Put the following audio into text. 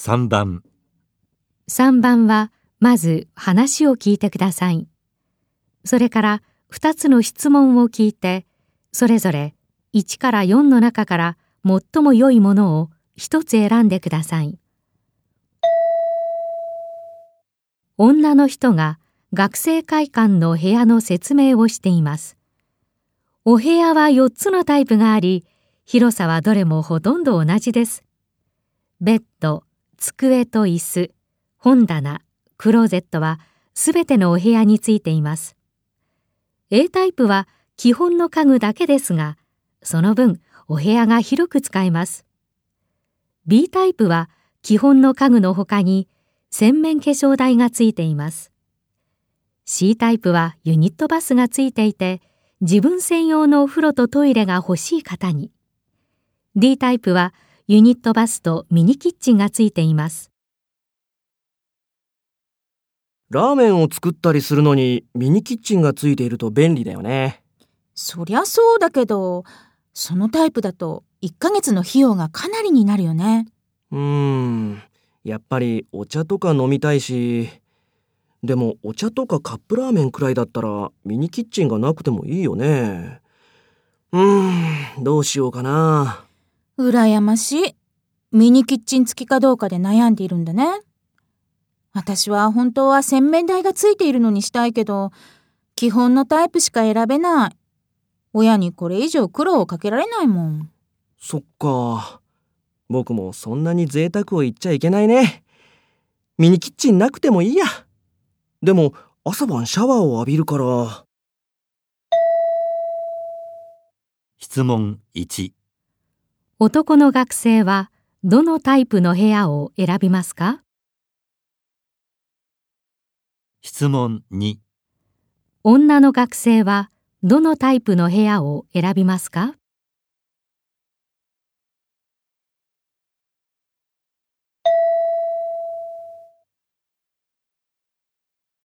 3番3番はまず話を聞いてください。それから2つの質問を聞いて、それぞれ1から4の中から最も良いものを1つ選んでください。女の人が学生会館の部屋の説明をしています。お部屋は4つのタイプがあり、広さはどれもほとんど同じです。ベッド、机と椅子、本棚、クローゼットはすべてのお部屋についています。A タイプは基本の家具だけですが、その分お部屋が広く使えます。B タイプは基本の家具の他に洗面化粧台がついています。C タイプはユニットバスがついていて、自分専用のお風呂とトイレが欲しい方に。D タイプはユニットバスとミニキッチンがついています。ラーメンを作ったりするのにミニキッチンがついていると便利だよね。そりゃそうだけど、そのタイプだと1ヶ月の費用がかなりになるよね。うーん。やっぱりお茶とか飲みたいしでもお茶とかカップラーメンくらいだったらミニキッチンがなくてもいいよねうーんどうしようかな羨ましいミニキッチン付きかどうかで悩んでいるんだね私は本当は洗面台がついているのにしたいけど基本のタイプしか選べない親にこれ以上苦労をかけられないもんそっか僕もそんなに贅沢を言っちゃいけないね。ミニキッチンなくてもいいや。でも朝晩シャワーを浴びるから。質問1男の学生はどのタイプの部屋を選びますか？質問2女の学生はどのタイプの部屋を選びますか？